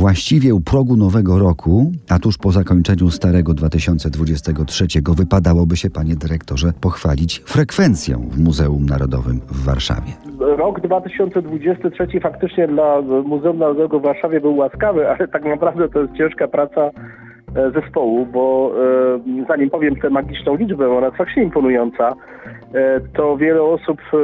Właściwie u progu nowego roku, a tuż po zakończeniu starego 2023, wypadałoby się, panie dyrektorze, pochwalić frekwencją w Muzeum Narodowym w Warszawie. Rok 2023 faktycznie dla Muzeum Narodowego w Warszawie był łaskawy, ale tak naprawdę to jest ciężka praca zespołu, bo e, zanim powiem tę magiczną liczbę, ona jest faktycznie imponująca, e, to wiele osób, e,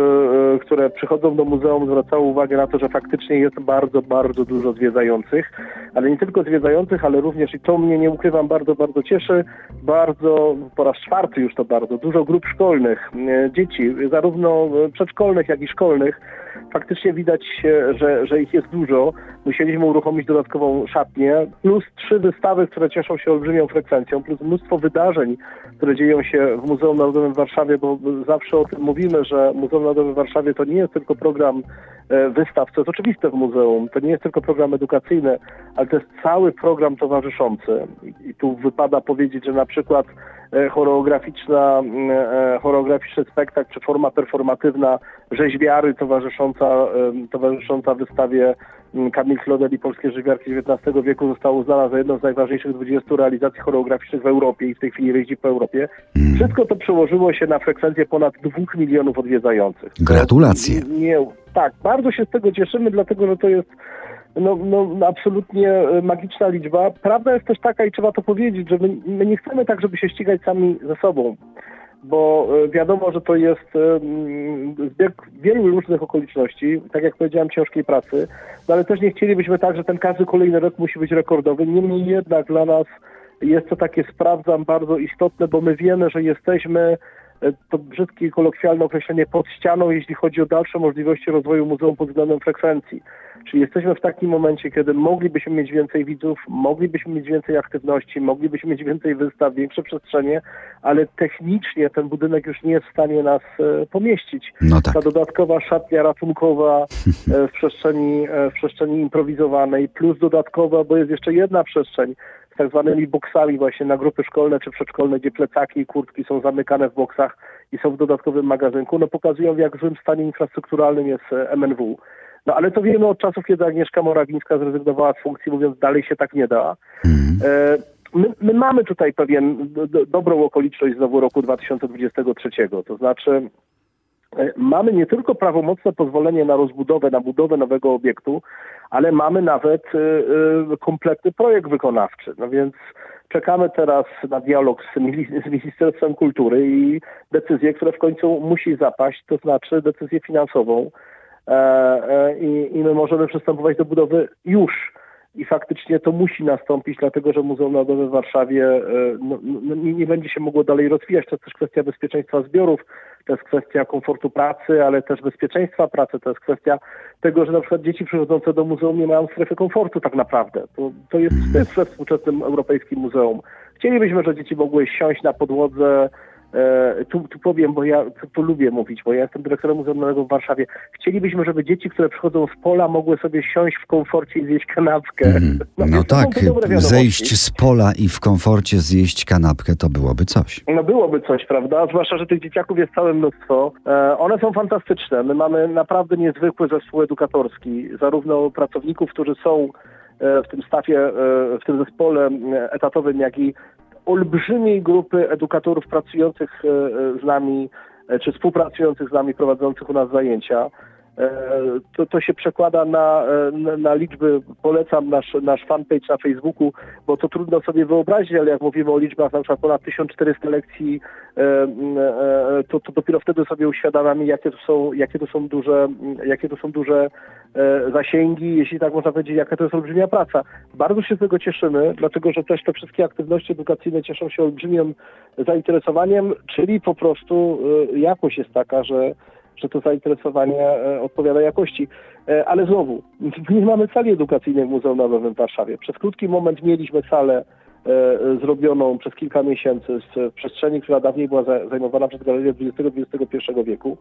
e, które przychodzą do muzeum zwracało uwagę na to, że faktycznie jest bardzo, bardzo dużo zwiedzających, ale nie tylko zwiedzających, ale również i to mnie nie ukrywam bardzo, bardzo cieszy, bardzo, po raz czwarty już to bardzo, dużo grup szkolnych, e, dzieci, zarówno e, przedszkolnych, jak i szkolnych, faktycznie widać, e, że, że ich jest dużo. Musieliśmy uruchomić dodatkową szatnię, plus trzy wystawy, które cieszą się olbrzymią frekwencją, plus mnóstwo wydarzeń, które dzieją się w Muzeum Narodowym w Warszawie, bo zawsze o tym mówimy, że Muzeum Narodowe w Warszawie to nie jest tylko program e, wystaw, co jest oczywiste w muzeum, to nie jest tylko program edukacyjny, ale to jest cały program towarzyszący. I, tu wypada powiedzieć, że na przykład e, choreograficzna, mm, e, choreograficzny spektakl czy forma performatywna rzeźbiary towarzysząca, towarzysząca wystawie Kamil Klodel i polskie rzeźbiarki XIX wieku została uznana za jedną z najważniejszych 20 realizacji choreograficznych w Europie i w tej chwili jeździ po Europie. Wszystko to przełożyło się na frekwencję ponad 2 milionów odwiedzających. Gratulacje. Nie, nie, tak, bardzo się z tego cieszymy, dlatego że to jest no, no, absolutnie e, magiczna liczba. Prawda jest też taka i trzeba to powiedzieć, że my, my nie chcemy tak, żeby się ścigać sami ze sobą, bo e, wiadomo, że to jest e, mm, zbieg wielu różnych okoliczności, tak jak powiedziałem, ciężkiej pracy, no ale też nie chcielibyśmy tak, że ten każdy kolejny rok musi być rekordowy. Niemniej jednak dla nas jest to takie, sprawdzam, bardzo istotne, bo my wiemy, że jesteśmy to brzydkie kolokwialne określenie pod ścianą, jeśli chodzi o dalsze możliwości rozwoju muzeum pod względem frekwencji. Czyli jesteśmy w takim momencie, kiedy moglibyśmy mieć więcej widzów, moglibyśmy mieć więcej aktywności, moglibyśmy mieć więcej wystaw, większe przestrzenie, ale technicznie ten budynek już nie jest w stanie nas e, pomieścić. No tak. Ta dodatkowa szatnia ratunkowa e, w przestrzeni, e, w przestrzeni improwizowanej, plus dodatkowa, bo jest jeszcze jedna przestrzeń tak zwanymi boksami właśnie na grupy szkolne czy przedszkolne, gdzie plecaki i kurtki są zamykane w boksach i są w dodatkowym magazynku, no pokazują w jak złym stanie infrastrukturalnym jest e, MNW. No ale to wiemy od czasów, kiedy Agnieszka Morawińska zrezygnowała z funkcji, mówiąc dalej się tak nie da. E, My, my mamy tutaj pewien do, do, dobrą okoliczność znowu roku 2023, to znaczy mamy nie tylko prawomocne pozwolenie na rozbudowę, na budowę nowego obiektu, ale mamy nawet e, e, kompletny projekt wykonawczy. No więc czekamy teraz na dialog z, Ministerstwem Kultury i decyzję, która w końcu musi zapaść, to znaczy decyzję finansową e, e, i my możemy przystępować do budowy już. I faktycznie to musi nastąpić, dlatego że Muzeum Narodowe w Warszawie e, no, no, nie, będzie się mogło dalej rozwijać. To jest też kwestia bezpieczeństwa zbiorów, to jest kwestia komfortu pracy, ale też bezpieczeństwa pracy, to jest kwestia tego, że na przykład dzieci przychodzące do muzeum nie mają strefy komfortu tak naprawdę. To, to jest wstyd we współczesnym europejskim muzeum. Chcielibyśmy, że dzieci mogły siąść na podłodze, tu, tu powiem, bo ja tu, tu lubię mówić, bo ja jestem dyrektorem Muzeum Narodowego w Warszawie. Chcielibyśmy, żeby dzieci, które przychodzą z pola, mogły sobie siąść w komforcie i zjeść kanapkę. Mm, No to tak, zejść z pola i w komforcie zjeść kanapkę to byłoby coś. No byłoby coś, prawda? Zwłaszcza, że tych dzieciaków jest całe mnóstwo. E, one są fantastyczne. My mamy naprawdę niezwykły zespół edukatorski, zarówno pracowników, którzy są e, w tym stafie, e, w tym zespole e, etatowym, jak i olbrzymiej grupy edukatorów pracujących e, e, z nami, e, czy współpracujących z nami, prowadzących u nas zajęcia. E, To, to się przekłada na, e, na, na liczby, polecam nasz, nasz fanpage na Facebooku, bo to trudno sobie wyobrazić, ale jak mówimy o liczbach na przykład ponad 1400 lekcji, e, to, to dopiero wtedy sobie uświadamiamy, jakie to są, jakie to są duże, jakie to są duże zasięgi, jeśli tak można powiedzieć, jaka to jest olbrzymia praca. Bardzo się z tego cieszymy, dlatego że też te wszystkie aktywności edukacyjne cieszą się olbrzymim zainteresowaniem, czyli po prostu jakość jest taka, że że to zainteresowanie e, odpowiada jakości. E, Ale znowu, nie mamy sali edukacyjnej w Muzeum Narodowym w Warszawie. Przez krótki moment mieliśmy salę e, zrobioną przez kilka miesięcy z przestrzeni, która dawniej była za- zajmowana przez galerię XX-XXI wieku.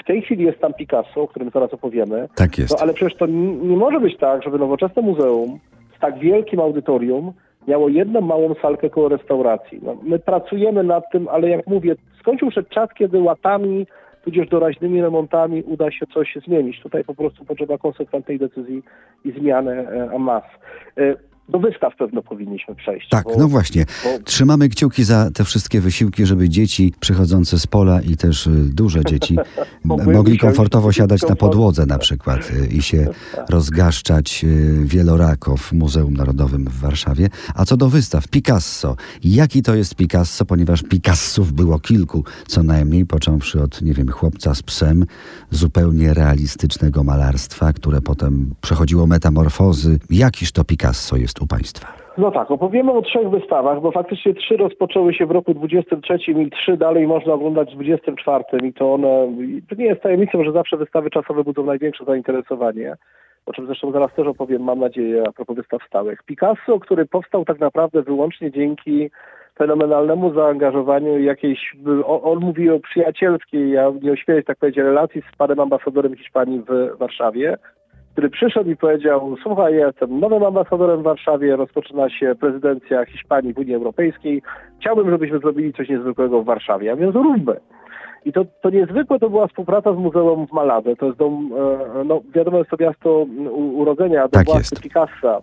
W tej chwili jest tam Picasso, o którym zaraz opowiemy. Tak jest. No ale przecież to nie, nie może być tak, żeby nowoczesne muzeum z tak wielkim audytorium miało jedną małą salkę koło restauracji. No, my pracujemy nad tym, ale jak mówię, skończył się czas, kiedy łatami tudzież doraźnymi remontami uda się coś zmienić. Tutaj po prostu potrzeba konsekwentnej decyzji i zmiany en masse do wystaw pewno powinniśmy przejść. Tak, bo, no właśnie. Bo... Trzymamy kciuki za te wszystkie wysiłki, żeby dzieci przychodzące z pola i też y, duże dzieci mogli komfortowo siadać na podłodze na przykład y, i się rozgaszczać y, wielorako w Muzeum Narodowym w Warszawie. A co do wystaw, Picasso. Jaki to jest Picasso? Ponieważ Picassów było kilku, co najmniej, począwszy od, nie wiem, chłopca z psem, zupełnie realistycznego malarstwa, które potem przechodziło metamorfozy. Jakiż to Picasso jest u Państwa? No tak, opowiemy o trzech wystawach, bo faktycznie trzy rozpoczęły się w roku 23 i trzy dalej można oglądać w 24 i to one, to nie jest tajemnicą, że zawsze wystawy czasowe budzą największe zainteresowanie, o czym zresztą zaraz też opowiem, mam nadzieję, a propos wystaw stałych. Picasso, który powstał tak naprawdę wyłącznie dzięki fenomenalnemu zaangażowaniu jakiejś, on, on mówi o przyjacielskiej, ja nie ośmielę tak powiedzieć, relacji z panem ambasadorem Hiszpanii w Warszawie, który przyszedł i powiedział, słuchaj, ja jestem nowym ambasadorem w Warszawie, rozpoczyna się prezydencja Hiszpanii w Unii Europejskiej, chciałbym, żebyśmy zrobili coś niezwykłego w Warszawie, a więc róbmy. I to, to niezwykłe to była współpraca z Muzeum w Maladze. To jest dom, e, no wiadomo, jest to miasto urodzenia, tak własny Picassa. E,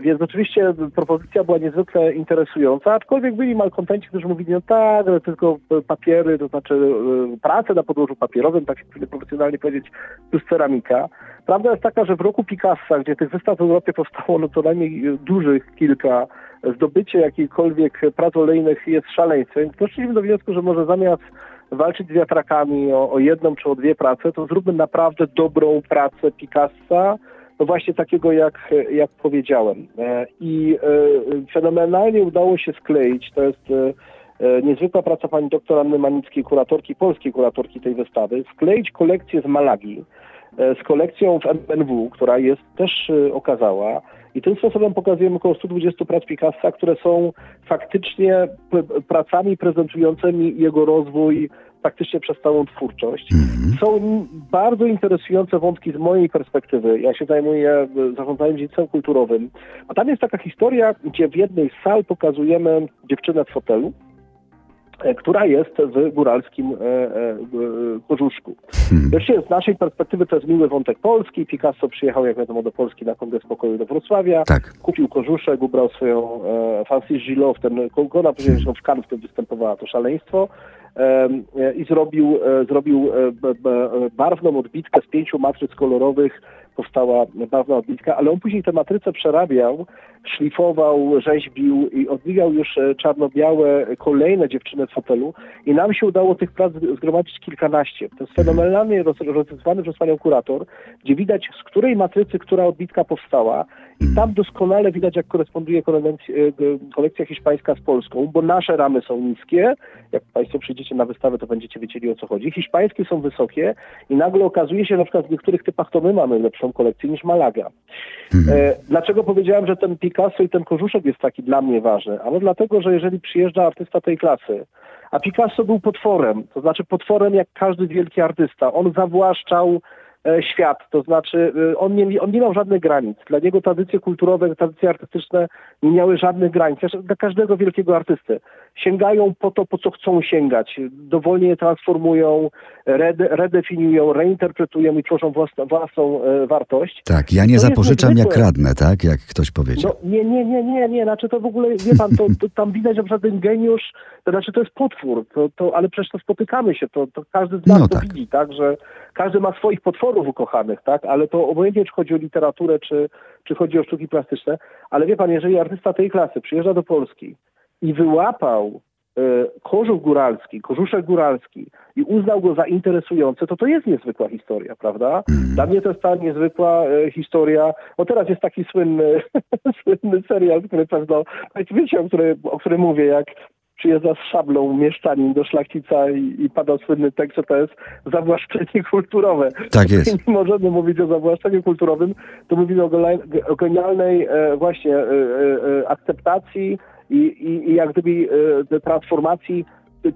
więc oczywiście propozycja była niezwykle interesująca, aczkolwiek byli malkontenci, którzy mówili, no tak, ale tylko papiery, to znaczy e, pracę na podłożu papierowym, tak się profesjonalnie powiedzieć, plus ceramika. Prawda jest taka, że w roku Picassa, gdzie tych wystaw w Europie powstało no co najmniej dużych kilka, zdobycie jakichkolwiek prac olejnych jest szaleństwem. Doszliśmy do wniosku, że może zamiast walczyć z wiatrakami o, o jedną czy o dwie prace, to zróbmy naprawdę dobrą pracę Picassa, no właśnie takiego, jak, jak powiedziałem. E, I e, fenomenalnie udało się skleić, to jest e, niezwykła praca pani doktor Anny Manickiej, kuratorki, polskiej kuratorki tej wystawy, skleić kolekcję z Malagi z kolekcją w MNW, która jest też okazała. I tym sposobem pokazujemy około 120 prac Picassa, które są faktycznie pracami prezentującymi jego rozwój praktycznie przez całą twórczość. Mm-hmm. Są bardzo interesujące wątki z mojej perspektywy. Ja się zajmuję zarządzaniem dziedzictwem kulturowym. A tam jest taka historia, gdzie w jednej z sal pokazujemy dziewczynę w fotelu, e, która jest w góralskim e, e, Korzuszku. Hmm. z naszej perspektywy to jest miły wątek polski. Picasso przyjechał, jak wiadomo, do Polski na Kongres Pokoju do Wrocławia. Tak. Kupił Korzuszek, ubrał swoją e, Francis Gillot, ten kołkona, później zresztą w Cannes wtedy występowała to szaleństwo. E, i zrobił, e, zrobił e, barwną odbitkę z pięciu matryc kolorowych. Powstała barwna odbitka, ale on później tę matrycę przerabiał, szlifował, rzeźbił i odbijał już czarno-białe kolejne dziewczyny w fotelu. I nam się udało tych prac zgromadzić kilkanaście. To jest fenomenalnie rozrysowany przez panią kurator, gdzie widać z której matrycy która odbitka powstała i tam doskonale widać jak koresponduje kolekcja hiszpańska z polską, bo nasze ramy są niskie, jak Państwo przyjdziecie na wystawę, to będziecie wiedzieli o co chodzi. Hiszpańskie są wysokie i nagle okazuje się, na przykład w niektórych typach to my mamy lepszą kolekcję niż Malaga. Mhm. E, dlaczego powiedziałem, że ten Picasso i ten Korzuszek jest taki dla mnie ważny? Ano dlatego, że jeżeli przyjeżdża artysta tej klasy, a Picasso był potworem, to znaczy potworem jak każdy wielki artysta. On zawłaszczał E, świat, to znaczy e, on nie, on nie miał żadnych granic. Dla niego tradycje kulturowe, tradycje artystyczne nie miały żadnych granic. Dla każdego wielkiego artysty. Sięgają po to, po co chcą sięgać. Dowolnie je transformują, rede, redefiniują, reinterpretują i tworzą własną, własną e, wartość. Tak, ja nie to zapożyczam jak radnę, tak? Jak ktoś powiedział. No, nie, nie, nie, nie, nie. Znaczy to w ogóle, wie pan, to, to tam widać przykład ten geniusz, to znaczy to jest potwór, to, to, ale przecież to spotykamy się, to, to każdy z nas no, to tak. widzi, tak? Że każdy ma swoich potworów ukochanych, tak? Ale to obojętnie, czy chodzi o literaturę, czy, czy chodzi o sztuki plastyczne. Ale wie pan, jeżeli artysta tej klasy przyjeżdża do Polski i wyłapał e, kożuch góralski, korzuszek góralski i uznał go za interesujący, to to jest niezwykła historia, prawda? Mhm. Dla mnie to jest ta niezwykła e, historia. O teraz jest taki słynny, słynny serial, który pewno, wiecie, o, który, o którym mówię, jak przyjeżdża z szablą mieszczanin do szlachcica i, i pada słynny tekst, że to jest zawłaszczenie kulturowe. Tak jest. Nie możemy mówić o zawłaszczeniu kulturowym, to mówimy o, o genialnej e, właśnie e, e, akceptacji i, i, i jak gdyby e, transformacji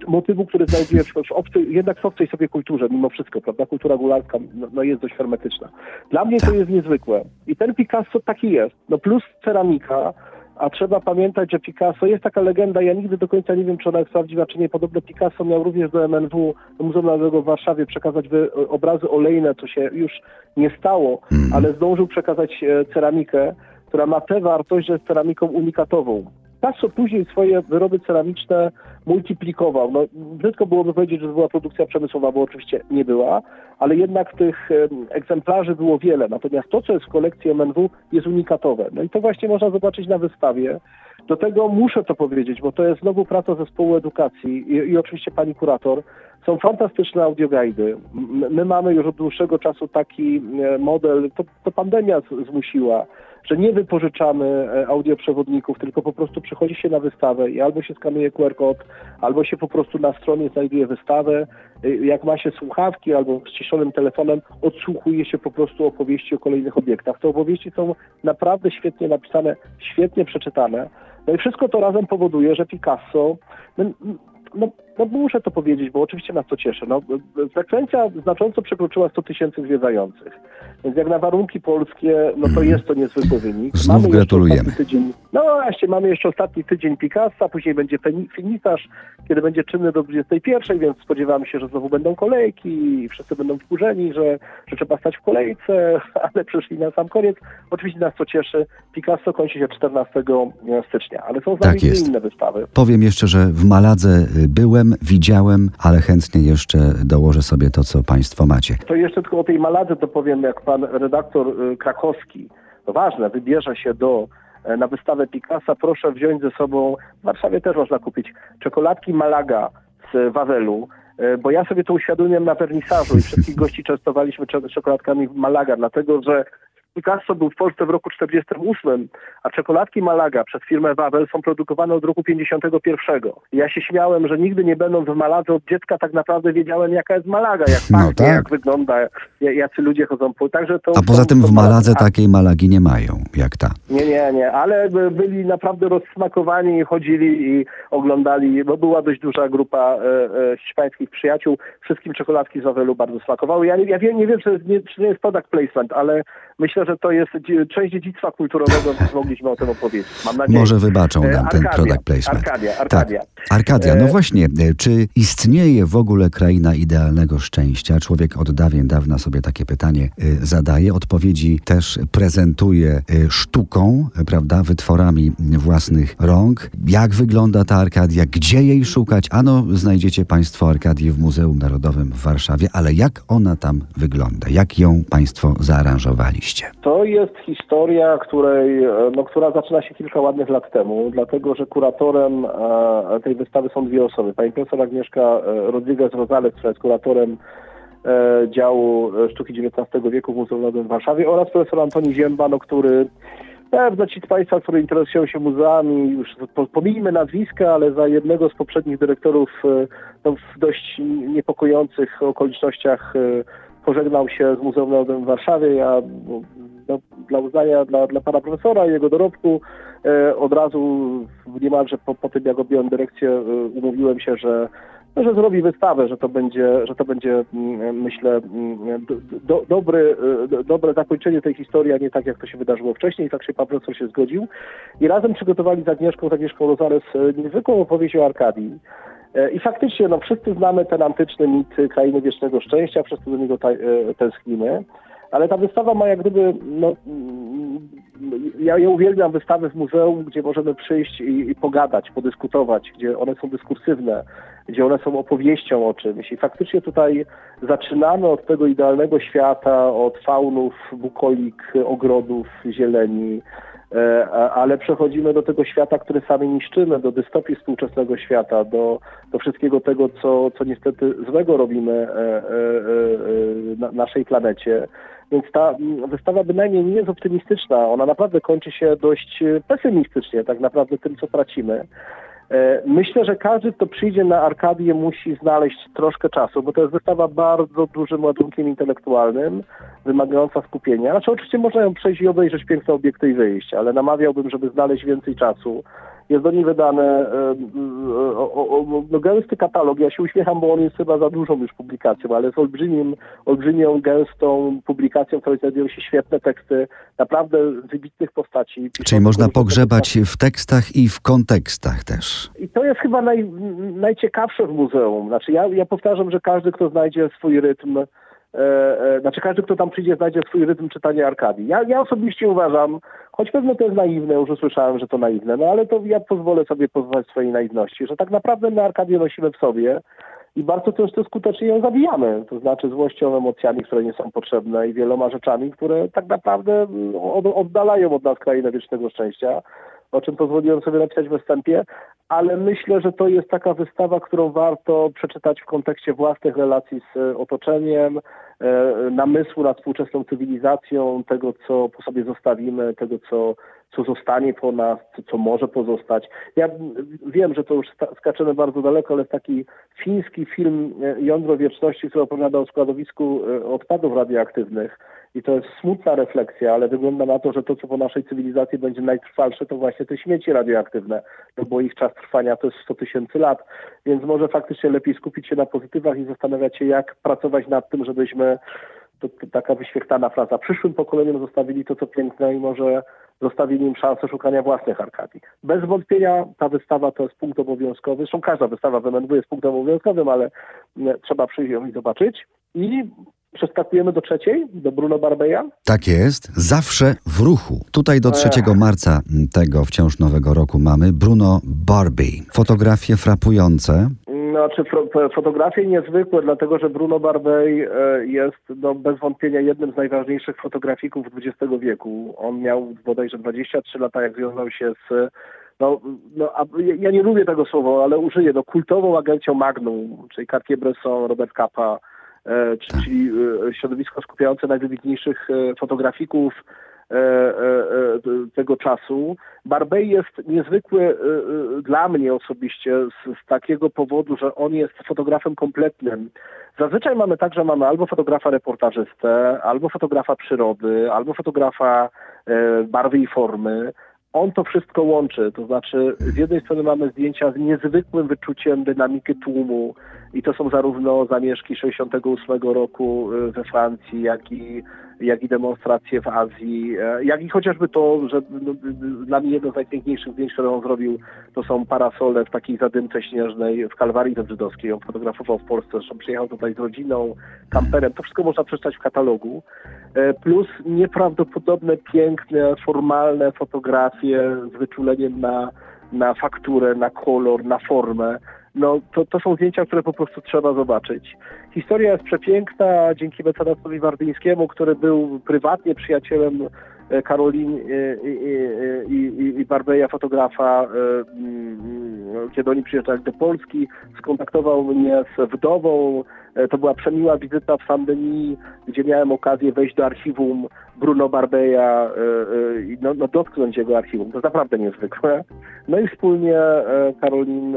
motywu, który znajduje w, w obcej, jednak w obcej sobie kulturze, mimo wszystko, prawda? Kultura gularska no, no, jest dość hermetyczna. Dla mnie to tak. jest niezwykłe. I ten Picasso taki jest. No plus ceramika, a trzeba pamiętać, że Picasso, jest taka legenda, ja nigdy do końca nie wiem, czy ona jest prawdziwa, czy nie. Podobno Picasso miał również do MNW, do Muzeum Narodowego w Warszawie przekazać obrazy olejne, co się już nie stało, mm. ale zdążył przekazać e, ceramikę, która ma tę wartość, że jest ceramiką unikatową. Picasso później swoje wyroby ceramiczne multiplikował. No, brzydko byłoby powiedzieć, że to była produkcja przemysłowa, bo oczywiście nie była, ale jednak tych egzemplarzy było wiele. Natomiast to, co jest w kolekcji MNW, jest unikatowe. No i to właśnie można zobaczyć na wystawie. Do tego muszę to powiedzieć, bo to jest znowu praca zespołu edukacji i, i oczywiście pani kurator. Są fantastyczne audioguidy. My mamy już od dłuższego czasu taki e, model, to, to pandemia zmusiła, że nie wypożyczamy e, audioprzewodników, tylko po prostu przychodzi się na wystawę i albo się skanuje QR kod, albo się po prostu na stronie znajduje wystawę. E, jak ma się słuchawki albo ściszonym telefonem, odsłuchuje się po prostu opowieści o kolejnych obiektach. Te opowieści są naprawdę świetnie napisane, świetnie przeczytane. No i wszystko to razem powoduje, że Picasso no, no, muszę to powiedzieć, bo oczywiście nas to cieszy. No, frekwencja znacząco przekroczyła 100 tysięcy zwiedzających. Więc jak na warunki polskie, no to jest to niezwykły wynik. Znów mamy gratulujemy. Tydzień, no właśnie, mamy jeszcze ostatni tydzień Picassa, później będzie finitarz, kiedy będzie czynny do 21, więc spodziewamy się, że znowu będą kolejki i wszyscy będą wkurzeni, że, że trzeba stać w kolejce, ale przyszli na sam koniec. Oczywiście nas to cieszy. Picasso kończy się 14 stycznia, ale są z nami tak inne wystawy. Powiem jeszcze, że w Maladze byłem, widziałem, ale chętnie jeszcze dołożę sobie to, co Państwo macie. To jeszcze tylko o tej Maladze to powiem, jak pan redaktor y, krakowski, to ważne, wybierze się do e, na wystawę Picassa, proszę wziąć ze sobą, w Warszawie też można kupić, czekoladki Malaga z Wawelu, e, bo ja sobie to uświadomiłem na wernisażu i wszystkich gości częstowaliśmy czekoladkami Malaga, dlatego że Picasso był w Polsce w roku 48, a czekoladki Malaga przez firmę Wawel są produkowane od roku 51. Ja się śmiałem, że nigdy nie będąc w Maladze od dziecka tak naprawdę wiedziałem jaka jest Malaga, jak no pachnie, tak. jak wygląda, jacy ludzie chodzą po. Także to, a poza tym w Maladze takiej Malagi nie mają, jak ta. Nie, nie, nie, ale byli naprawdę rozsmakowani, chodzili i oglądali, bo była dość duża grupa e, e, hiszpańskich przyjaciół. Wszystkim czekoladki z Wawelu bardzo smakowały. Ja, ja wiem, nie wiem, czy, nie, czy nie jest product placement, ale myślę, że to jest część dziedzictwa kulturowego, więc mogliśmy o tym opowiedzieć. Mam nadzieję. Może wybaczą nam Arkadia, ten product placement. Arkadia, Arkadia. Tak. Arkadia, no e, właśnie, e, czy istnieje w ogóle kraina idealnego szczęścia? Człowiek od dawien dawna sobie takie pytanie e, zadaje. Odpowiedzi też prezentuje sztuką, prawda, wytworami własnych rąk. Jak wygląda ta Arkadia? Gdzie jej szukać? Ano, znajdziecie Państwo Arkadię w Muzeum Narodowym w Warszawie, ale jak ona tam wygląda? Jak ją Państwo zaaranżowaliście? To jest historia, której, no, która zaczyna się kilka ładnych lat temu, dlatego że kuratorem e, tej wystawy są dwie osoby. Pani profesor Agnieszka e, Rodriguez Rosales, która jest kuratorem e, działu sztuki XIX wieku w Muzeum Narodowym w Warszawie oraz profesor Antoni Ziemba, no, który Pewno ci z Państwa, którzy interesują się muzeami, już pomijmy nazwiska, ale za jednego z poprzednich dyrektorów no, w dość niepokojących okolicznościach pożegnał się z Muzeum Narodowym w Warszawie. Ja dla uznania dla, dla pana profesora i jego dorobku e, od razu niemalże po, po tym, jak objąłem dyrekcję, e, umówiłem się, że że zrobi wystawę, że to będzie, że to będzie mm, myślę, mm, do, dobry, e, do, dobre zakończenie tej historii, a nie tak, jak to się wydarzyło wcześniej. I tak się pan profesor się zgodził. I razem przygotowali z Agnieszką, z Agnieszką Rozares niezwykłą opowieść o Arkadii. I faktycznie, no wszyscy znamy ten antyczny mit Krainy Wiecznego Szczęścia, wszyscy do niego tęsknimy. Ale ta wystawa ma jak gdyby, no, ja, ja uwielbiam wystawy w muzeum, gdzie możemy przyjść i, i, pogadać, podyskutować, gdzie one są dyskursywne, gdzie one są opowieścią o czymś. I faktycznie tutaj zaczynamy od tego idealnego świata, od faunów, bukolik, ogrodów, zieleni, e, ale przechodzimy do tego świata, który sami niszczymy, do dystopii współczesnego świata, do, do wszystkiego tego, co, co niestety złego robimy e, e, na naszej planecie. Więc ta wystawa bynajmniej nie jest optymistyczna. Ona naprawdę kończy się dość pesymistycznie, tak naprawdę tym, co tracimy. E, myślę, że każdy, kto przyjdzie na Arkadię, musi znaleźć troszkę czasu, bo to jest wystawa bardzo dużym ładunkiem intelektualnym, wymagająca skupienia. Znaczy, oczywiście można ją przejść i obejrzeć piękne obiekty i wyjść, ale namawiałbym, żeby znaleźć więcej czasu jest do niej wydany e, o, o, no, gęsty katalog. Ja się uśmiecham, bo on jest chyba za dużą już publikacją, ale jest olbrzymim, olbrzymią, gęstą publikacją, w której znajdują się świetne teksty naprawdę wybitnych postaci. Czyli można pogrzebać w tekstach i w kontekstach też. I to jest chyba naj, najciekawsze w muzeum. Znaczy ja, ja powtarzam, że każdy, kto znajdzie swój rytm, E, e, znaczy każdy, kto tam przyjdzie, znajdzie swój rytm czytania Arkadii. Ja, ja osobiście uważam, choć pewno to jest naiwne, już usłyszałem, że to naiwne, no ale to ja pozwolę sobie pozwolić swojej naiwności, że tak naprawdę my Arkadię nosimy w sobie i bardzo często skutecznie ją zabijamy, to znaczy złością, emocjami, które nie są potrzebne i wieloma rzeczami, które tak naprawdę oddalają od nas krainę wiecznego szczęścia o czym pozwoliłem sobie napisać we wstępie, ale myślę, że to jest taka wystawa, którą warto przeczytać w kontekście własnych relacji z e, otoczeniem, e, namysłu nad współczesną cywilizacją, tego, co po sobie zostawimy, tego, co, co zostanie po nas, co może pozostać. Ja wiem, że to już skaczemy bardzo daleko, ale taki fiński film e, Jądro Wieczności, który opowiada o składowisku odpadów radioaktywnych. I to jest smutna refleksja, ale wygląda na to, że to, co po naszej cywilizacji będzie najtrwalsze, to właśnie te śmieci radioaktywne, no bo ich czas trwania to jest 100 tysięcy lat, więc może faktycznie lepiej skupić się na pozytywach i zastanawiać się, jak pracować nad tym, żebyśmy, to, to taka wyświechtana fraza, przyszłym pokoleniom zostawili to, co piękne i może zostawili im szansę szukania własnych arkadii. Bez wątpienia ta wystawa to jest punkt obowiązkowy, zresztą każda wystawa w MNW jest punktem obowiązkowym, ale mm, trzeba przyjść ją i zobaczyć. I Przeskakujemy do trzeciej, do Bruno Barbeja. Tak jest, zawsze w ruchu. Tutaj do 3 marca tego wciąż nowego roku mamy Bruno Barbie. Fotografie frapujące. Znaczy fotografie niezwykłe, dlatego że Bruno Barbey e, jest no, bez wątpienia jednym z najważniejszych fotografików XX wieku. On miał bodajże 23 lata, jak związał się z no, no ja nie lubię tego słowa, ale użyję, no, kultową agencją Magnum, czyli Cartier-Bresson, Robert Capa, E, czyli e, środowisko skupiające najwybitniejszych fotografików tego czasu. Barbey jest niezwykły dla mnie osobiście z, z, takiego powodu, że on jest fotografem kompletnym. Zazwyczaj mamy tak, że mamy albo fotografa reportażystę, albo fotografa przyrody, albo fotografa barwy i formy, on to wszystko łączy. To znaczy, z jednej strony mamy zdjęcia z niezwykłym wyczuciem dynamiki tłumu i to są zarówno zamieszki 68 roku we Francji, jak i jak i demonstracje w Azji, e, jak i chociażby to, że no, dla mnie jedno z najpiękniejszych zdjęć, które on zrobił, to są parasole w takiej zadymce śnieżnej w Kalwarii Żydowskiej. On fotografował w Polsce, zresztą przyjechał tutaj z rodziną, kamperem. To wszystko można przeczytać w katalogu. E, plus nieprawdopodobne, piękne, formalne fotografie z wyczuleniem na, na fakturę, na kolor, na formę no to, to są zdjęcia, które po prostu trzeba zobaczyć. Historia jest przepiękna dzięki mecenasowi Wardyńskiemu, który był prywatnie przyjacielem e, Karolin e, i, i, i, i Barbeja, fotografa, e, mm, kiedy oni przyjeżdżali do Polski, skontaktował mnie z wdową. To była przemiła wizyta w Saint-Denis, gdzie miałem okazję wejść do archiwum Bruno Barbeja i no, no, dotknąć jego archiwum. To naprawdę niezwykłe. No i wspólnie Karolin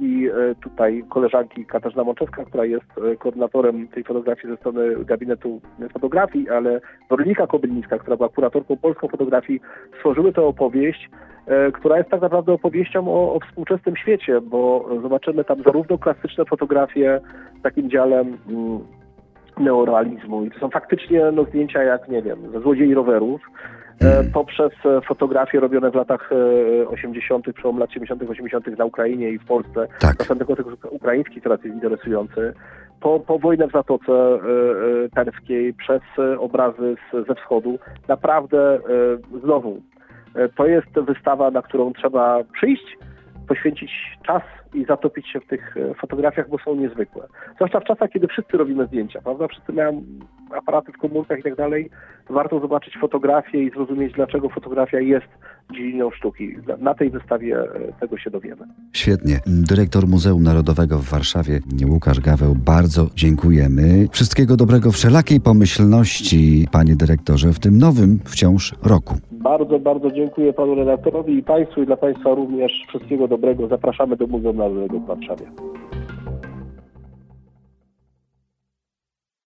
i e, tutaj koleżanki Katarzyna Mączewska, która jest e, koordynatorem tej fotografii ze strony gabinetu fotografii, ale Weronika Kobylińska, która była kuratorką polską fotografii, stworzyły tę opowieść, e, która jest tak naprawdę opowieścią o, o współczesnym świecie, bo zobaczymy tam zarówno klasyczne fotografie z takim działem mm, neorealizmu i to są faktycznie no, zdjęcia jak, nie wiem, ze złodziei rowerów, E, poprzez e, fotografie robione w latach 80., e, przełom lat 70., 80. na Ukrainie i w Polsce. Tak. Tylko tekst ukraiński coraz jest interesujący. Po, po wojnę w Zatoce Perskiej, przez obrazy z, ze wschodu. Naprawdę znowu, to jest wystawa, na którą trzeba przyjść, poświęcić czas i zatopić się w tych e, fotografiach, bo są niezwykłe. Zwłaszcza w czasach, kiedy wszyscy robimy zdjęcia, prawda? Wszyscy mają aparaty w komórkach i tak dalej. Warto zobaczyć fotografię i zrozumieć, dlaczego fotografia jest dziedziną sztuki. Na tej wystawie e, tego się dowiemy. Świetnie. Dyrektor Muzeum Narodowego w Warszawie, Łukasz Gaweł, bardzo dziękujemy. Wszystkiego dobrego, wszelakiej pomyślności, panie dyrektorze, w tym nowym wciąż roku. Bardzo, bardzo dziękuję panu redaktorowi i państwu i dla państwa również wszystkiego dobrego. Zapraszamy do Muzeum Narodowego w Warszawie.